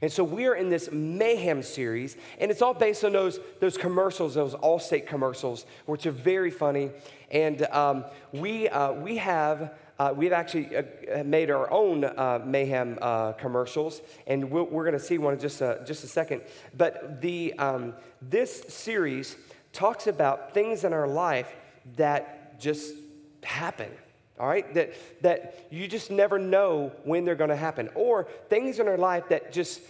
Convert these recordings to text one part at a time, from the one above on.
And so we are in this mayhem series, and it's all based on those, those commercials, those Allstate commercials, which are very funny. And um, we, uh, we have uh, we've actually uh, made our own uh, mayhem uh, commercials, and we we are going to see one in just a, just a second. But the, um, this series talks about things in our life that just happen all right? That, that you just never know when they're going to happen. Or things in our life that just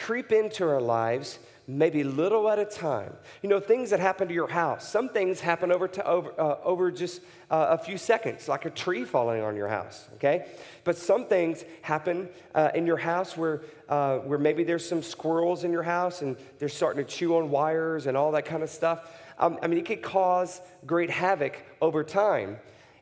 creep into our lives maybe little at a time. You know, things that happen to your house. Some things happen over, to, over, uh, over just uh, a few seconds, like a tree falling on your house, okay? But some things happen uh, in your house where, uh, where maybe there's some squirrels in your house and they're starting to chew on wires and all that kind of stuff. Um, I mean, it could cause great havoc over time.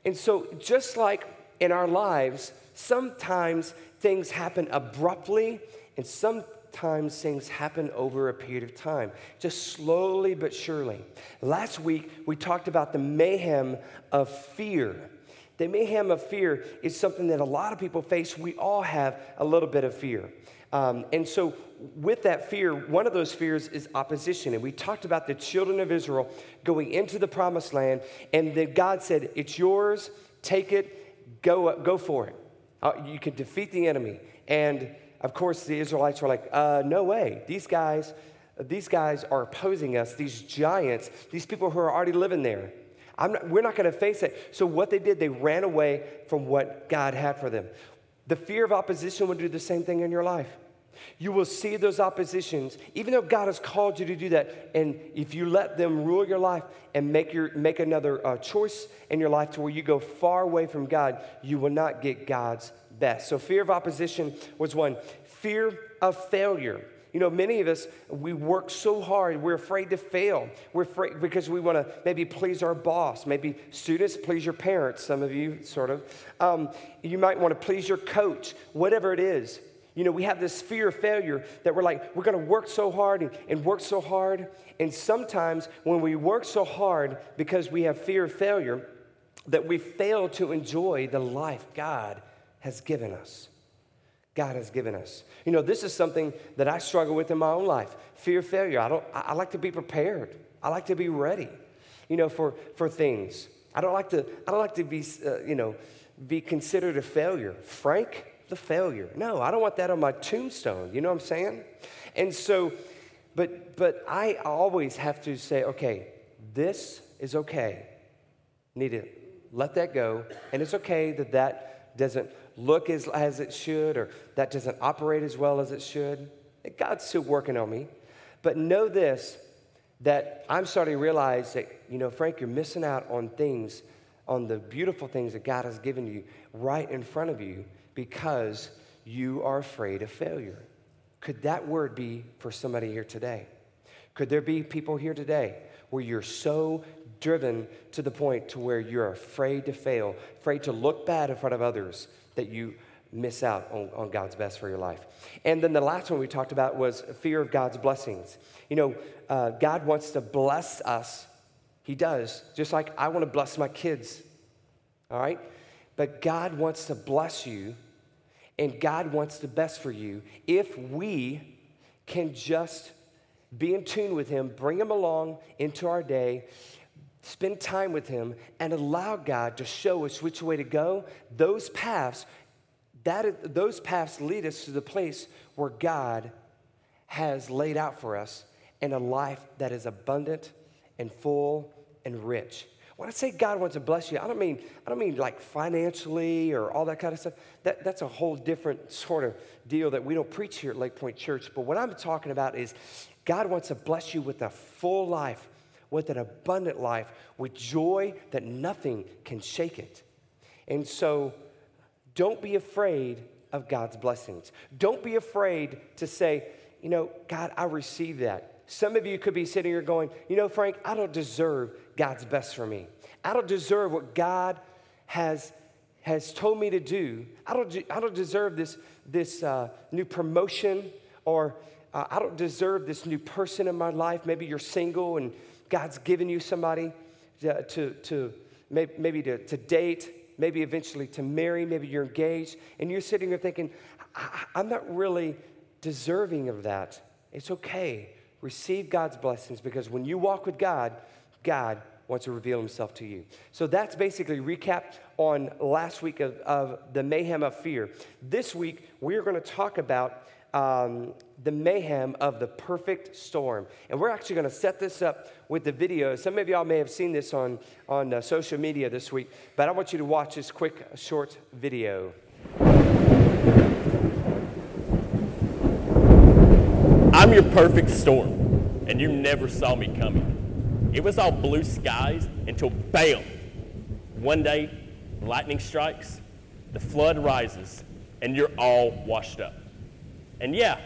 And so, just like in our lives, sometimes things happen abruptly, and sometimes things happen over a period of time, just slowly but surely. Last week, we talked about the mayhem of fear. The mayhem of fear is something that a lot of people face. We all have a little bit of fear. Um, and so, with that fear, one of those fears is opposition. And we talked about the children of Israel going into the promised land, and then God said, It's yours, take it, go, go for it. Uh, you can defeat the enemy. And of course, the Israelites were like, uh, No way. These guys, these guys are opposing us, these giants, these people who are already living there. Not, we're not going to face it. So, what they did, they ran away from what God had for them. The fear of opposition will do the same thing in your life. You will see those oppositions, even though God has called you to do that. And if you let them rule your life and make, your, make another uh, choice in your life to where you go far away from God, you will not get God's best. So, fear of opposition was one. Fear of failure. You know, many of us, we work so hard, we're afraid to fail. We're afraid because we want to maybe please our boss. Maybe students, please your parents, some of you, sort of. Um, you might want to please your coach, whatever it is. You know, we have this fear of failure that we're like, we're going to work so hard and, and work so hard. And sometimes when we work so hard because we have fear of failure, that we fail to enjoy the life God has given us. God has given us. You know, this is something that I struggle with in my own life fear of failure. I, don't, I like to be prepared, I like to be ready, you know, for, for things. I don't like to, I don't like to be, uh, you know, be considered a failure. Frank, the failure. No, I don't want that on my tombstone. You know what I'm saying? And so, but, but I always have to say, okay, this is okay. Need to let that go. And it's okay that that doesn't look as, as it should or that doesn't operate as well as it should. God's still working on me. But know this that I'm starting to realize that, you know, Frank, you're missing out on things, on the beautiful things that God has given you right in front of you because you are afraid of failure. Could that word be for somebody here today? Could there be people here today where you're so driven to the point to where you're afraid to fail, afraid to look bad in front of others, that you miss out on, on God's best for your life. And then the last one we talked about was fear of God's blessings. You know, uh, God wants to bless us. He does, just like I want to bless my kids. All right? But God wants to bless you, and God wants the best for you if we can just be in tune with Him, bring Him along into our day, spend time with Him, and allow God to show us which way to go. Those paths, that, those paths lead us to the place where God has laid out for us in a life that is abundant and full and rich. When I say God wants to bless you, I don't mean, I don't mean like financially or all that kind of stuff. That, that's a whole different sort of deal that we don't preach here at Lake Point Church. But what I'm talking about is God wants to bless you with a full life, with an abundant life, with joy that nothing can shake it. And so don't be afraid of God's blessings. Don't be afraid to say, you know, God, I receive that. Some of you could be sitting here going, you know, Frank, I don't deserve God's best for me. I don't deserve what God has, has told me to do. I don't, I don't deserve this, this uh, new promotion or uh, I don't deserve this new person in my life. Maybe you're single and God's given you somebody to, to, to maybe to, to date, maybe eventually to marry, maybe you're engaged, and you're sitting there thinking, I'm not really deserving of that. It's okay. Receive God's blessings because when you walk with God, God wants to reveal himself to you. So that's basically recap on last week of, of the mayhem of fear. This week, we're going to talk about um, the mayhem of the perfect storm. And we're actually going to set this up with the video. Some of y'all may have seen this on, on uh, social media this week, but I want you to watch this quick, short video. I'm your perfect storm, and you never saw me coming. It was all blue skies until bam! One day, lightning strikes, the flood rises, and you're all washed up. And yeah,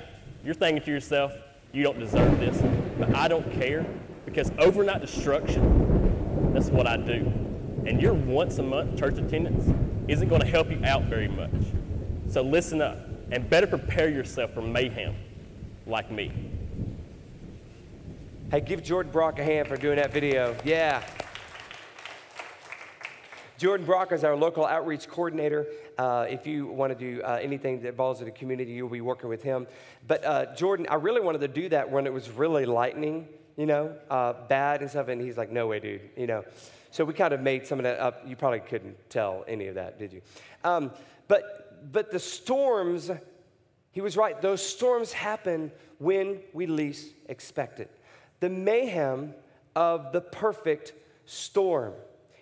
you're thinking to yourself, you don't deserve this, but I don't care because overnight destruction, that's what I do. And your once a month church attendance isn't going to help you out very much. So listen up and better prepare yourself for mayhem like me. Hey, give Jordan Brock a hand for doing that video. Yeah. Jordan Brock is our local outreach coordinator. Uh, if you want to do uh, anything that involves the community, you'll be working with him. But uh, Jordan, I really wanted to do that when it was really lightning, you know, uh, bad and stuff. And he's like, no way, dude, you know. So we kind of made some of that up. You probably couldn't tell any of that, did you? Um, but, but the storms, he was right. Those storms happen when we least expect it the mayhem of the perfect storm.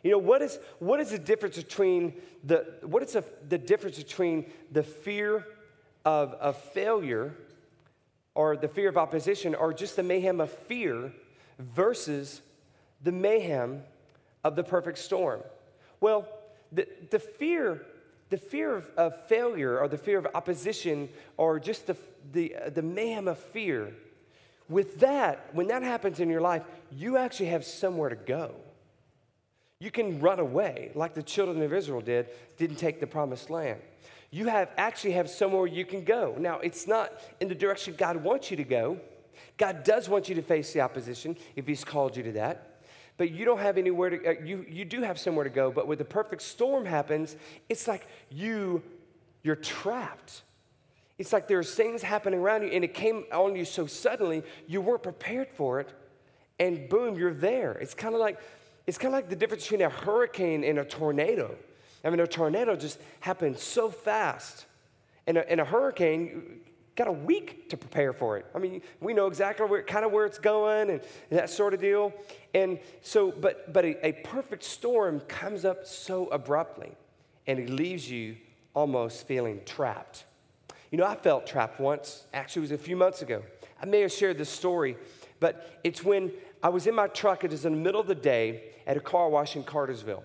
You know, what is, what is the difference between the, what is the, the difference between the fear of, of failure or the fear of opposition or just the mayhem of fear versus the mayhem of the perfect storm? Well, the, the fear, the fear of, of failure or the fear of opposition or just the, the, the mayhem of fear with that, when that happens in your life, you actually have somewhere to go. You can run away like the children of Israel did, didn't take the promised land. You have actually have somewhere you can go. Now, it's not in the direction God wants you to go. God does want you to face the opposition if He's called you to that. But you don't have anywhere to, uh, you, you do have somewhere to go. But when the perfect storm happens, it's like you, you're trapped. It's like there's things happening around you and it came on you so suddenly, you weren't prepared for it, and boom, you're there. It's kind of like it's kind of like the difference between a hurricane and a tornado. I mean, a tornado just happens so fast. And a, and a hurricane, got a week to prepare for it. I mean, we know exactly where, kind of where it's going and, and that sort of deal. And so, but, but a, a perfect storm comes up so abruptly and it leaves you almost feeling trapped. You know, I felt trapped once. Actually, it was a few months ago. I may have shared this story, but it's when I was in my truck. It was in the middle of the day at a car wash in Cartersville.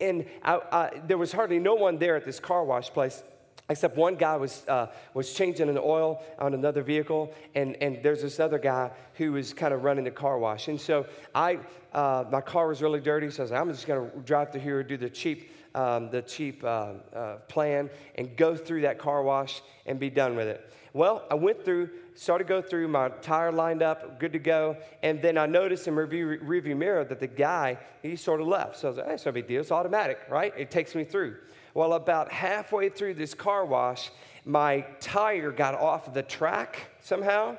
And I, I, there was hardly no one there at this car wash place except one guy was, uh, was changing an oil on another vehicle, and, and there's this other guy who was kind of running the car wash. And so I, uh, my car was really dirty, so I was like, I'm just going to drive through here and do the cheap um, the cheap uh, uh, plan and go through that car wash and be done with it. Well, I went through, started to go through, my tire lined up, good to go, and then I noticed in review, review mirror that the guy, he sort of left. So I was like, hey, it's no big deal, it's automatic, right? It takes me through. Well, about halfway through this car wash, my tire got off the track somehow,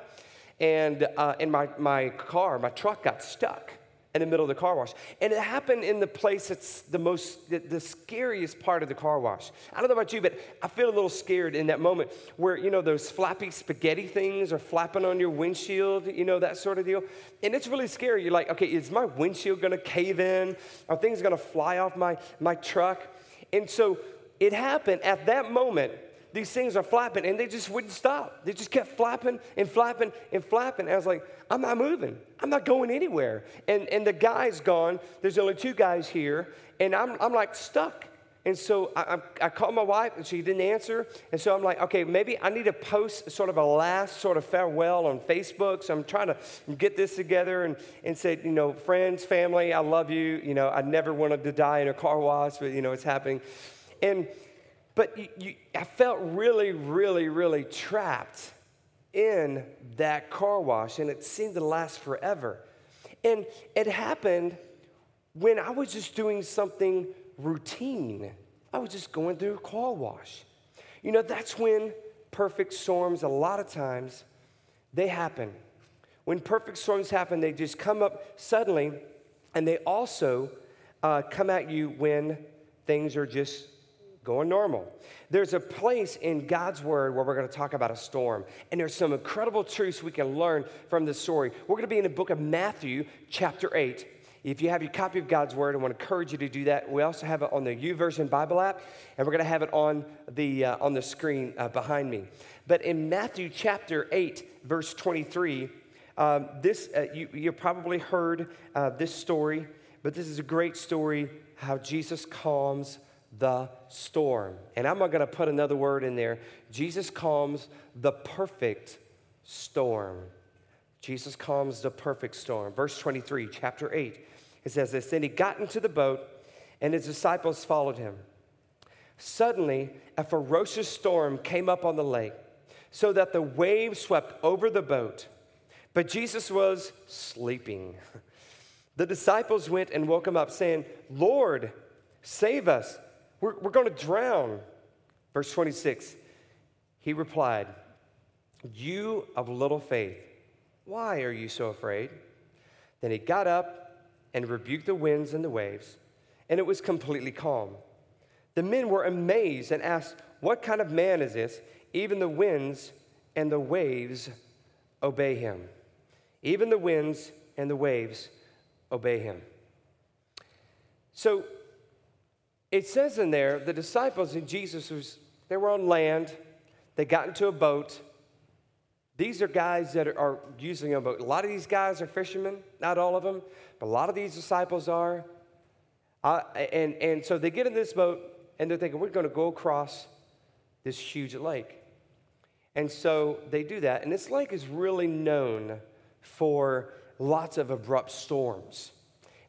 and, uh, and my, my car, my truck got stuck in the middle of the car wash. And it happened in the place that's the most, the, the, scariest part of the car wash. I don't know about you, but I feel a little scared in that moment where, you know, those flappy spaghetti things are flapping on your windshield, you know, that sort of deal. And it's really scary. You're like, okay, is my windshield gonna cave in? Are things gonna fly off my, my truck? And so it happened at that moment these things are flapping and they just wouldn't stop. They just kept flapping and flapping and flapping. And I was like, I'm not moving. I'm not going anywhere. And, and the guy's gone. There's only two guys here. And I'm, I'm like stuck. And so I, I, called my wife and she didn't answer. And so I'm like, okay, maybe I need to post sort of a last sort of farewell on Facebook. So I'm trying to get this together and, and say, you know, friends, family, I love you. You know, I never wanted to die in a car wash, but, you know, it's happening. And but you, you, I felt really, really, really trapped in that car wash, and it seemed to last forever. And it happened when I was just doing something routine. I was just going through a car wash. You know, that's when perfect storms, a lot of times, they happen. When perfect storms happen, they just come up suddenly, and they also uh, come at you when things are just going normal. There's a place in God's word where we're going to talk about a storm, and there's some incredible truths we can learn from this story. We're going to be in the book of Matthew, chapter 8. If you have your copy of God's Word, I want to encourage you to do that. We also have it on the YouVersion Bible app, and we're going to have it on the, uh, on the screen uh, behind me. But in Matthew chapter 8, verse 23, um, this, uh, you, you probably heard uh, this story, but this is a great story how Jesus calms the storm. And I'm going to put another word in there. Jesus calms the perfect storm. Jesus calms the perfect storm. Verse 23, chapter 8. It says this Then he got into the boat, and his disciples followed him. Suddenly, a ferocious storm came up on the lake, so that the waves swept over the boat. But Jesus was sleeping. The disciples went and woke him up, saying, Lord, save us. We're, we're going to drown. Verse 26, he replied, You of little faith, why are you so afraid? Then he got up and rebuked the winds and the waves, and it was completely calm. The men were amazed and asked, What kind of man is this? Even the winds and the waves obey him. Even the winds and the waves obey him. So it says in there, the disciples and Jesus was, they were on land, they got into a boat. These are guys that are using a boat. A lot of these guys are fishermen, not all of them. But a lot of these disciples are. Uh, and, and so they get in this boat and they're thinking, we're going to go across this huge lake. And so they do that. And this lake is really known for lots of abrupt storms.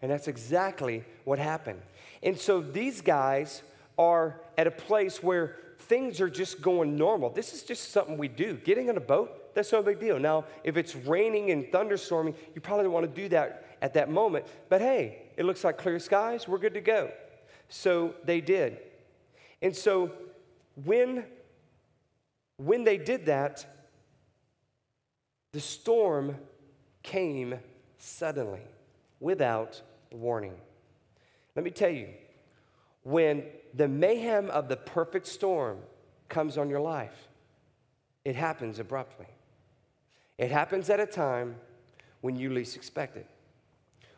And that's exactly what happened. And so these guys are at a place where things are just going normal. This is just something we do. Getting on a boat, that's no big deal. Now, if it's raining and thunderstorming, you probably don't want to do that at that moment. But hey, it looks like clear skies, we're good to go. So they did. And so when, when they did that, the storm came suddenly without warning. Let me tell you, when the mayhem of the perfect storm comes on your life, it happens abruptly. It happens at a time when you least expect it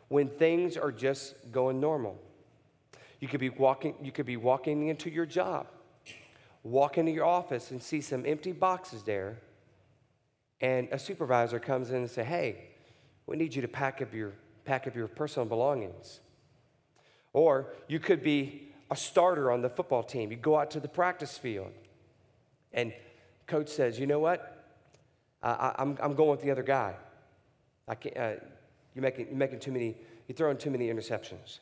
when things are just going normal. You could be walking, you could be walking into your job, walk into your office and see some empty boxes there, and a supervisor comes in and say, Hey, we need you to pack up your pack up your personal belongings. Or you could be a starter on the football team. You go out to the practice field, and coach says, You know what? I, am I'm, I'm going with the other guy. I can't, uh, you're making, you're making too many, you're throwing too many interceptions.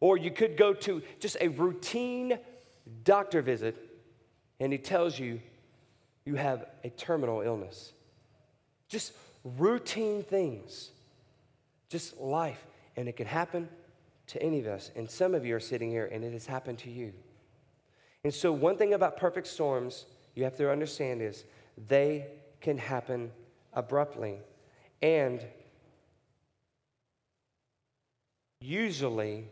Or you could go to just a routine doctor visit and he tells you you have a terminal illness. Just routine things, just life. And it can happen to any of us. And some of you are sitting here and it has happened to you. And so, one thing about perfect storms you have to understand is they can happen abruptly. And usually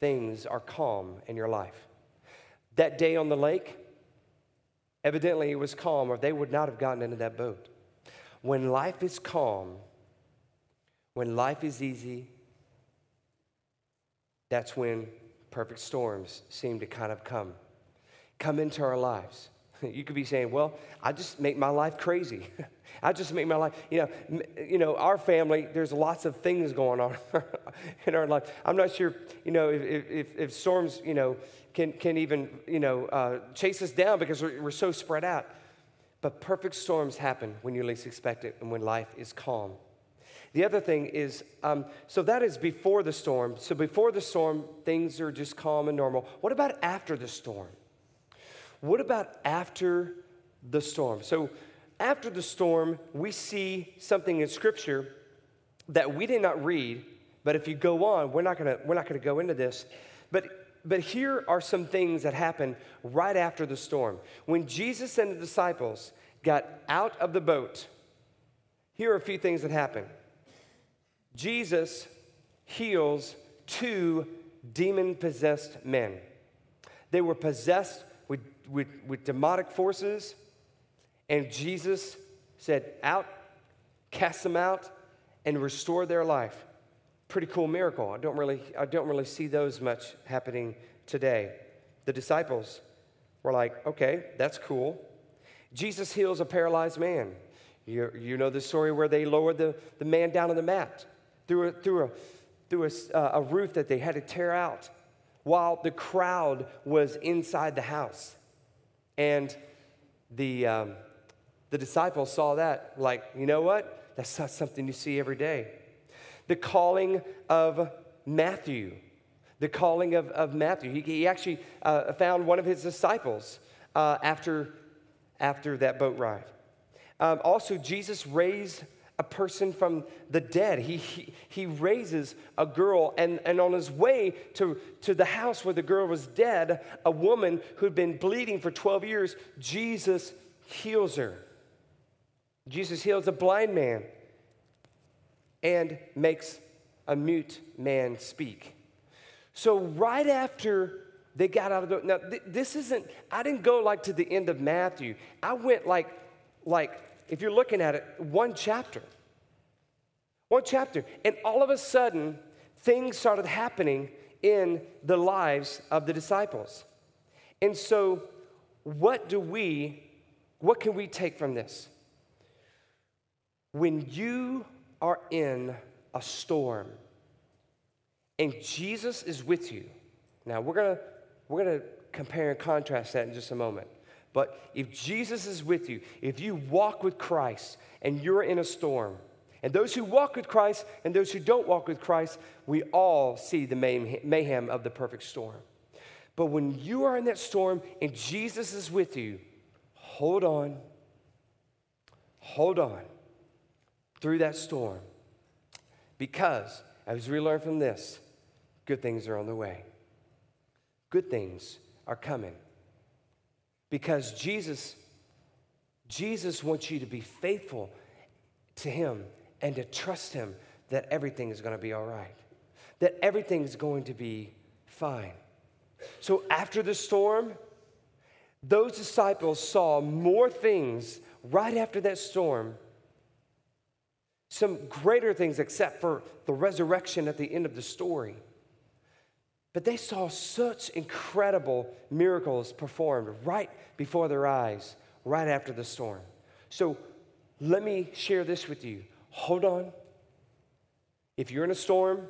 things are calm in your life. That day on the lake, evidently it was calm, or they would not have gotten into that boat. When life is calm, when life is easy, that's when perfect storms seem to kind of come, come into our lives. You could be saying, Well, I just make my life crazy. I just make my life, you know, you know, our family, there's lots of things going on in our life. I'm not sure, you know, if, if, if storms, you know, can, can even, you know, uh, chase us down because we're, we're so spread out. But perfect storms happen when you least expect it and when life is calm. The other thing is, um, so that is before the storm. So before the storm, things are just calm and normal. What about after the storm? What about after the storm? So, after the storm, we see something in Scripture that we did not read, but if you go on, we're not gonna, we're not gonna go into this. But but here are some things that happen right after the storm. When Jesus and the disciples got out of the boat, here are a few things that happened. Jesus heals two demon possessed men. They were possessed with, with, with demonic forces, and Jesus said, Out, cast them out, and restore their life. Pretty cool miracle. I don't really, I don't really see those much happening today. The disciples were like, okay, that's cool. Jesus heals a paralyzed man. You, you know the story where they lowered the, the man down on the mat through a, through, a, through a, uh, a roof that they had to tear out while the crowd was inside the house. And the, um, the disciples saw that, like, you know what? That's not something you see every day. The calling of Matthew, the calling of, of Matthew. He, he actually uh, found one of his disciples uh, after, after that boat ride. Um, also, Jesus raised a person from the dead. He, he, he, raises a girl, and, and on his way to, to the house where the girl was dead, a woman who'd been bleeding for 12 years, Jesus heals her. Jesus heals a blind man and makes a mute man speak. So, right after they got out of the now th- this isn't i didn't go like to the end of matthew i went like like if you're looking at it one chapter. One chapter. And all of a sudden things started happening in the lives of the disciples. And so what do we what can we take from this? When you are in a storm and Jesus is with you, now we're gonna, we're gonna compare and contrast that in just a moment. But if Jesus is with you, if you walk with Christ and you're in a storm, and those who walk with Christ and those who don't walk with Christ, we all see the mayhem of the perfect storm. But when you are in that storm and Jesus is with you, hold on, hold on through that storm. Because, as we learn from this, good things are on the way. Good things are coming. Because Jesus, Jesus wants you to be faithful to Him and to trust Him that everything is going to be all right, that everything is going to be fine. So after the storm, those disciples saw more things right after that storm some greater things except for the resurrection at the end of the story. But they saw such incredible miracles performed right before their eyes, right after the storm. So let me share this with you. Hold on. If you're in a storm,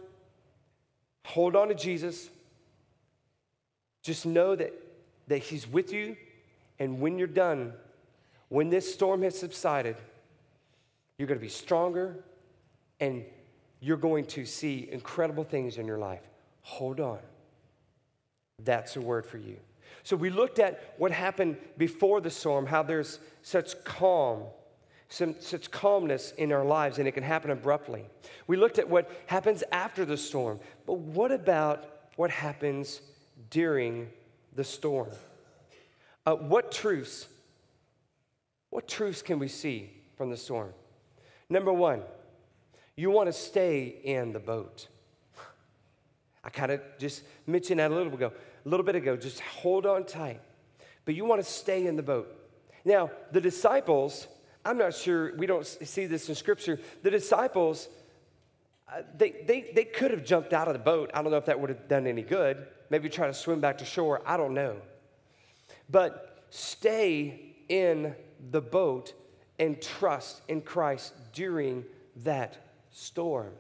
hold on to Jesus. Just know that, that He's with you. And when you're done, when this storm has subsided, you're going to be stronger and you're going to see incredible things in your life. Hold on. That's a word for you. So, we looked at what happened before the storm, how there's such calm, some, such calmness in our lives, and it can happen abruptly. We looked at what happens after the storm, but what about what happens during the storm? Uh, what truths, what truths can we see from the storm? Number one, you want to stay in the boat. I kind of just mentioned that a little bit ago, a little bit ago. Just hold on tight. But you want to stay in the boat. Now, the disciples, I'm not sure, we don't see this in scripture. The disciples, uh, they, they, they could have jumped out of the boat. I don't know if that would have done any good. Maybe try to swim back to shore. I don't know. But stay in the boat and trust in Christ during that storm.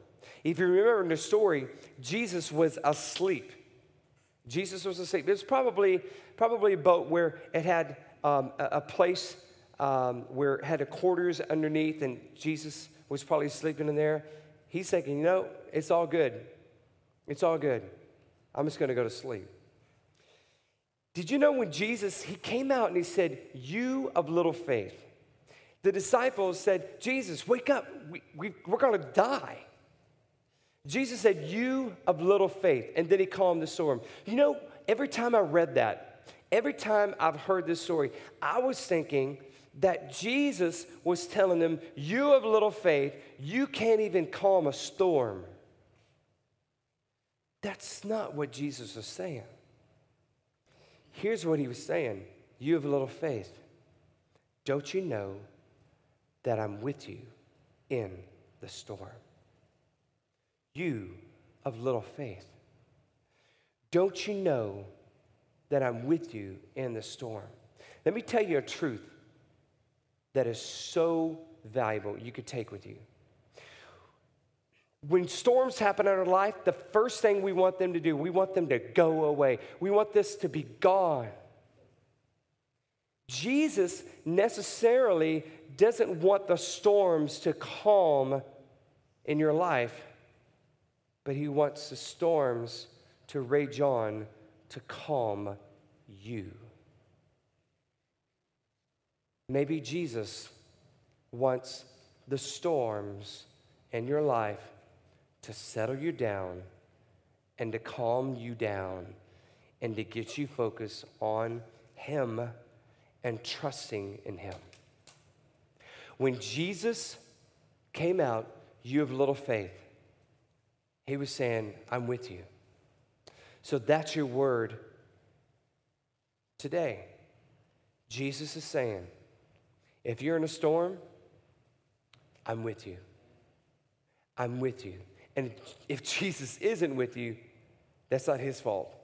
If you remember in the story, Jesus was asleep. Jesus was asleep. It was probably, probably a boat where it had um, a, a, place um, where it had a quarters underneath, and Jesus was probably sleeping in there. He's thinking, you know, it's all good. It's all good. I'm just going to go to sleep. Did you know when Jesus, he came out and he said, You of little faith, the disciples said, Jesus, wake up. We, we, we're going to die. Jesus said, You of little faith. And then he calmed the storm. You know, every time I read that, every time I've heard this story, I was thinking that Jesus was telling them, You have little faith, you can't even calm a storm. That's not what Jesus was saying. Here's what he was saying You have little faith. Don't you know that I'm with you in the storm? You of little faith. Don't you know that I'm with you in the storm? Let me tell you a truth that is so valuable you could take with you. When storms happen in our life, the first thing we want them to do, we want them to go away. We want this to be gone. Jesus necessarily doesn't want the storms to calm in your life, but he wants the storms to rage on to calm you. Maybe Jesus wants the storms in your life to settle you down and to calm you down and to get you focused on Him and trusting in Him. When Jesus came out, you have little faith. He was saying, I'm with you. So that's your word today. Jesus is saying, if you're in a storm, I'm with you. I'm with you. And if Jesus isn't with you, that's not his fault.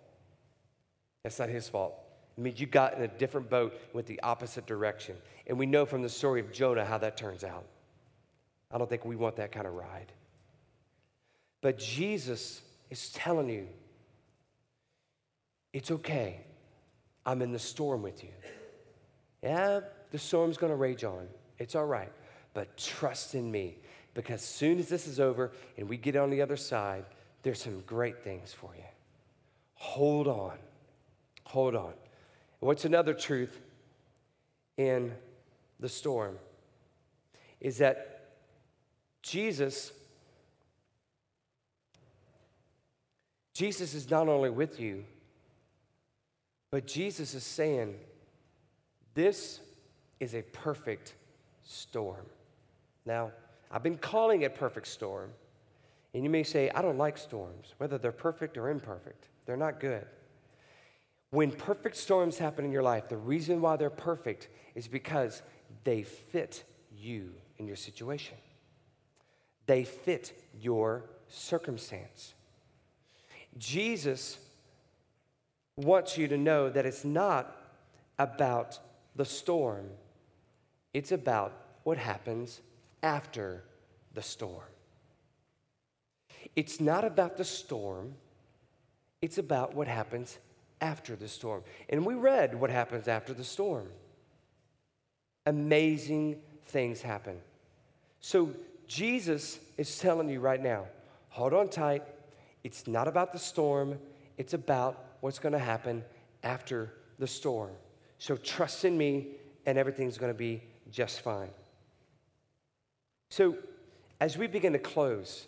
That's not his fault. It means you got in a different boat, went the opposite direction. And we know from the story of Jonah how that turns out. I don't think we want that kind of ride. But Jesus is telling you, it's okay. I'm in the storm with you. Yeah, the storm's to rage on. It's all right. But trust in me because soon as this is over and we get on the other side, there's some great things for you. Hold on. Hold on. What's another truth in the storm? Is that Jesus Jesus is not only with you, but Jesus is saying, This is a perfect storm. Now, I've been calling it perfect storm. And you may say, I don't like storms, whether they're perfect or imperfect. They're not good. When perfect storms happen in your life, the reason why they're perfect is because they fit you in your situation, they fit your circumstance. Jesus wants you to know that it's not about the storm, it's about what happens after the storm. It's not about the storm, it's about what happens after the storm. And we read what happens after the storm. Amazing things happen. So Jesus is telling you right now hold on tight. It's not about the storm, it's about what's going to happen after the storm. So trust in me, and everything's going to be just fine. So, as we begin to close,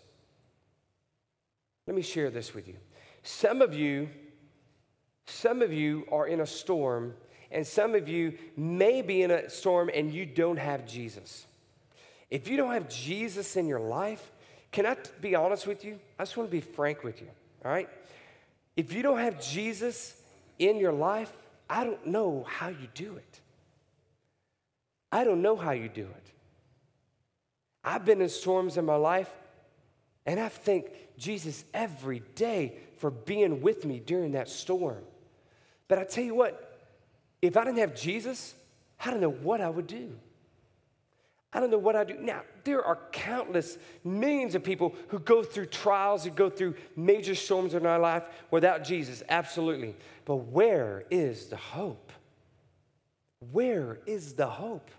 let me share this with you. Some of you, some of you are in a storm, and some of you may be in a storm and you don't have Jesus. If you don't have Jesus in your life, can I be honest with you? I just want to be frank with you, all right? If you don't have Jesus in your life, I don't know how you do it. I don't know how you do it. I've been in storms in my life, and I thank Jesus every day for being with me during that storm. But I tell you what, if I didn't have Jesus, I don't know what I would do. I don't know what I do. Now, there are countless millions of people who go through trials, who go through major storms in our life without Jesus, absolutely. But where is the hope? Where is the hope?